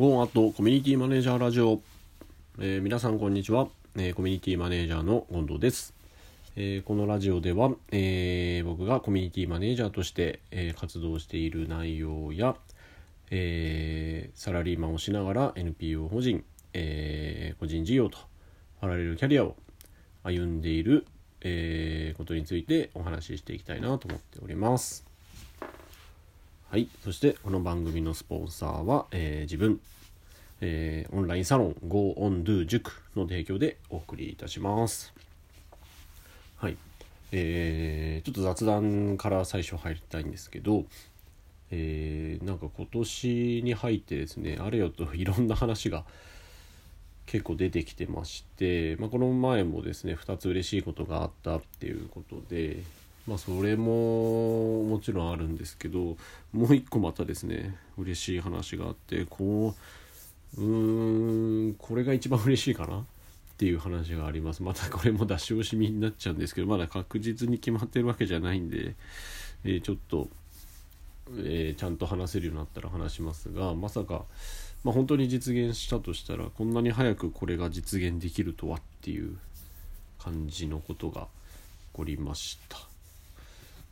ゴーアットコミュニティマネージャーラジオ、えー皆さんこんにちは、えーコミュニティマネージャーの権藤です、えーこのラジオでは、えー僕がコミュニティマネージャーとして、えー活動している内容や、えーサラリーマンをしながら NPO 法人、えー個人事業とパラレルキャリアを歩んでいる、えーことについてお話ししていきたいなと思っております。はい。そして、この番組のスポンサーは、えー自分、えーオンラインサロン GoOnDo 塾の提供でお送りいたします。はい。えーちょっと雑談から最初入りたいんですけど、えーなんか今年に入ってですね、あれよといろんな話が結構出てきてまして、まあ、この前もですね2つ嬉しいことがあったっていうことで、まあ、それももちろんあるんですけどもう一個またですね嬉しい話があってこううーんこれが一番嬉しいかな？っていう話があります。またこれも出し惜しみになっちゃうんですけどまだ確実に決まってるわけじゃないんで、えーちょっと、えーちゃんと話せるようになったら話しますがまさか、まあ、本当に実現したとしたらこんなに早くこれが実現できるとはっていう感じのことが起こりました。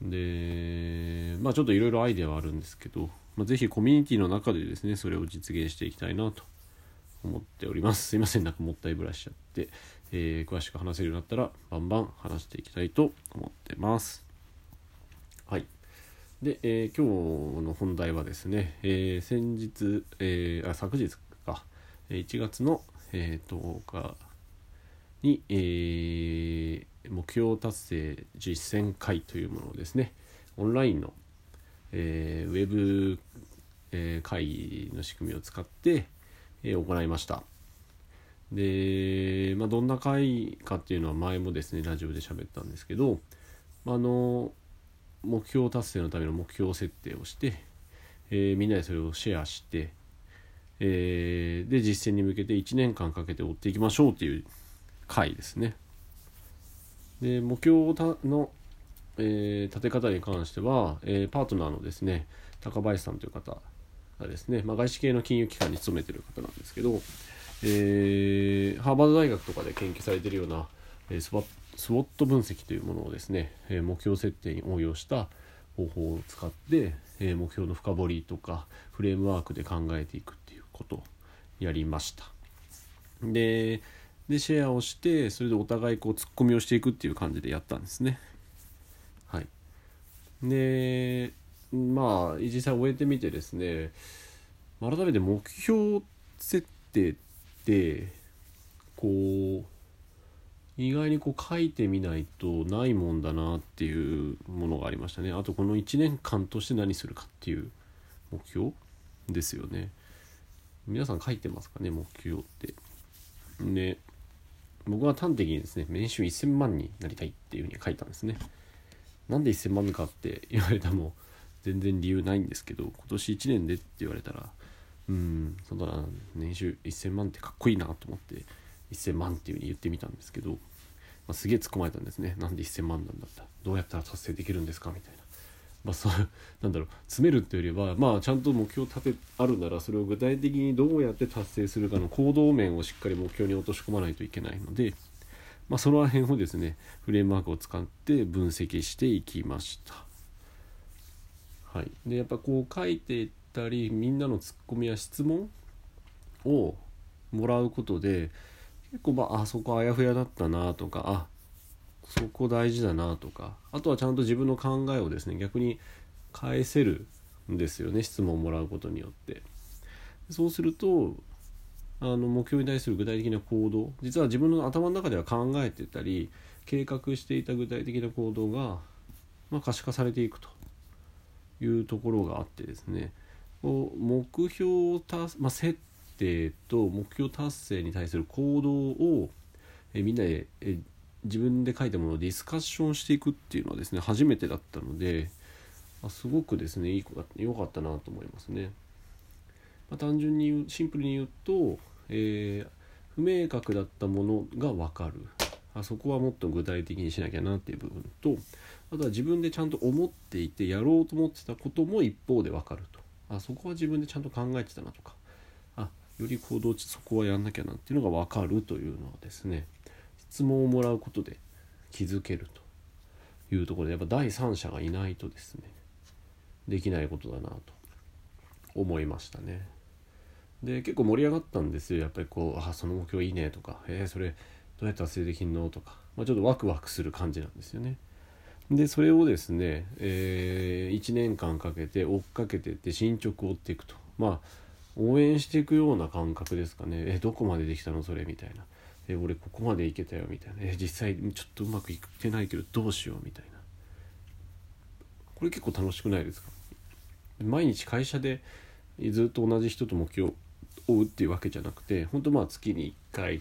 でまあちょっといろいろアイデアはあるんですけど、まあ、ぜひコミュニティの中でですねそれを実現していきたいなと思っております。すいませんなんかもったいぶらしちゃって、えー詳しく話せるようになったらバンバン話していきたいと思ってます。はい。で、えー今日の本題はですね、えー先日、えーあ昨日か。1月の、えー10日に、えー目標達成実践会というものをですねオンラインの、えーウェブ、えー会議の仕組みを使って、えー行いましたで、まあ、どんな会かっていうのは前もですねラジオで喋ったんですけど、まあの目標達成のための目標設定をして、えみんなでそれをシェアして、えで実践に向けて1年間かけて追っていきましょうっていう回ですね。で目標の、えー立て方に関しては、えーパートナーのですね高林さんという方がですね、まあ、外資系の金融機関に勤めてる方なんですけど、えーハーバード大学とかで研究されているような、えースワスウォット分析というものをですね、え目標設定に応用した方法を使って、え目標の深掘りとかフレームワークで考えていくっていうことをやりました。ででシェアをしてそれでお互いこうツッコミをしていくっていう感じでやったんですね。はい、でまあ実際終えてみてですね改めて目標設定ってこう意外にこう書いてみないとないもんだなっていうものがありましたね。あとこの1年間として何するかっていう目標ですよね。皆さん書いてますかね目標って。で僕は端的にですね年収1000万になりたいっていうふうに書いたんですね。なんで1000万かって言われたも全然理由ないんですけど今年1年でって言われたらうんそうだな年収1000万ってかっこいいなと思って1000万っていうふうに言ってみたんですけど、まあ、すげえ突っ込まれたんですね。なんで1000万なんだった？どうやったら達成できるんですか？みたいな。まあそう なんだろう詰めるっていうよりはまあちゃんと目標立てあるならそれを具体的にどうやって達成するかの行動面をしっかり目標に落とし込まないといけないのでまあその辺をですねフレームワークを使って分析していきました。はい。でやっぱこう書いていったりみんなのツッコミや質問をもらうことで結構まああそこあやふやだったなとかあそこ大事だなとかあとはちゃんと自分の考えをですね逆に返せるんですよね質問をもらうことによって。そうするとあの目標に対する具体的な行動実は自分の頭の中では考えてたり計画していた具体的な行動が、まあ、可視化されていくと。いうところがあってですね。こう目標達、まあ、設定と目標達成に対する行動をえみんなで自分で書いたものをディスカッションしていくっていうのはですね初めてだったのであすごくですねいい子だ良かったなと思いますね。まあ、単純に言うシンプルに言うと、えー不明確だったものが分かる。あそこはもっと具体的にしなきゃなっていう部分とあとは自分でちゃんと思っていてやろうと思ってたことも一方で分かると。あそこは自分でちゃんと考えてたなとか。あより行動値そこはやんなきゃなっていうのが分かるというのはですね質問をもらうことで気づけるというところでやっぱ第三者がいないとですねできないことだなと思いましたね。で結構盛り上がったんですよやっぱりこう「あその目標いいね」とか「えー、それどうやって達成できんの?」とか、まあ、ちょっとワクワクする感じなんですよね。でそれをですね、えー、1年間かけて追っかけてって進捗を追っていくとまあ応援していくような感覚ですかねえどこまでできたのそれみたいなえ俺ここまでいけたよみたいな。え実際ちょっとうまくいってないけどどうしようみたいな。これ結構楽しくないですか？毎日会社でずっと同じ人と目標を追うっていうわけじゃなくて本当まあ月に1回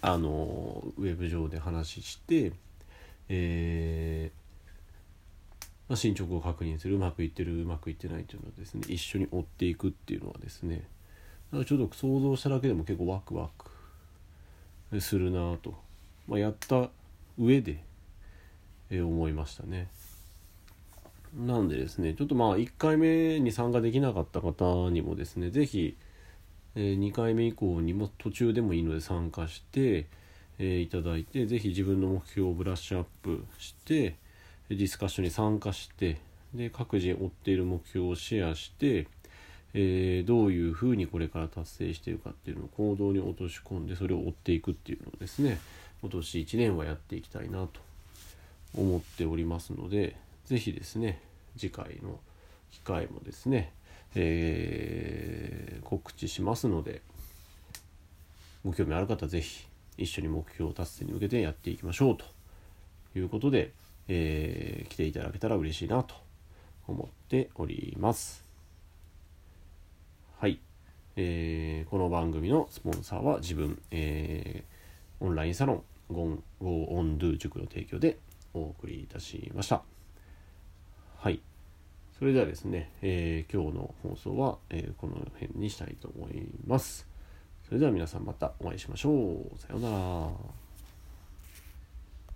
あのウェブ上で話してえー、ま、進捗を確認するうまくいってるうまくいってないっていうのをですね一緒に追っていくっていうのはですねだからちょっと想像しただけでも結構ワクワクするなと、まあ、やった上で、えー、思いましたね。なんでですねちょっとまあ1回目に参加できなかった方にもですね是非、えー、2回目以降にも途中でもいいので参加して、えいただいて是非自分の目標をブラッシュアップしてディスカッションに参加してで各自追っている目標をシェアして、えー、どういうふうにこれから達成しているかっていうのを行動に落とし込んでそれを追っていくっていうのをですね今年1年はやっていきたいなと思っておりますので是非ですね次回の機会もですね、えー、告知しますのでご興味ある方是非一緒に目標達成に向けてやっていきましょうということで、えー、来ていただけたら嬉しいなと思っております。えー、この番組のスポンサーは自分、えー、オンラインサロンゴンゴーオンドゥ塾の提供でお送りいたしました。はい。それではですね、えー、今日の放送は、えー、この辺にしたいと思います。それでは皆さんまたお会いしましょう。さようなら。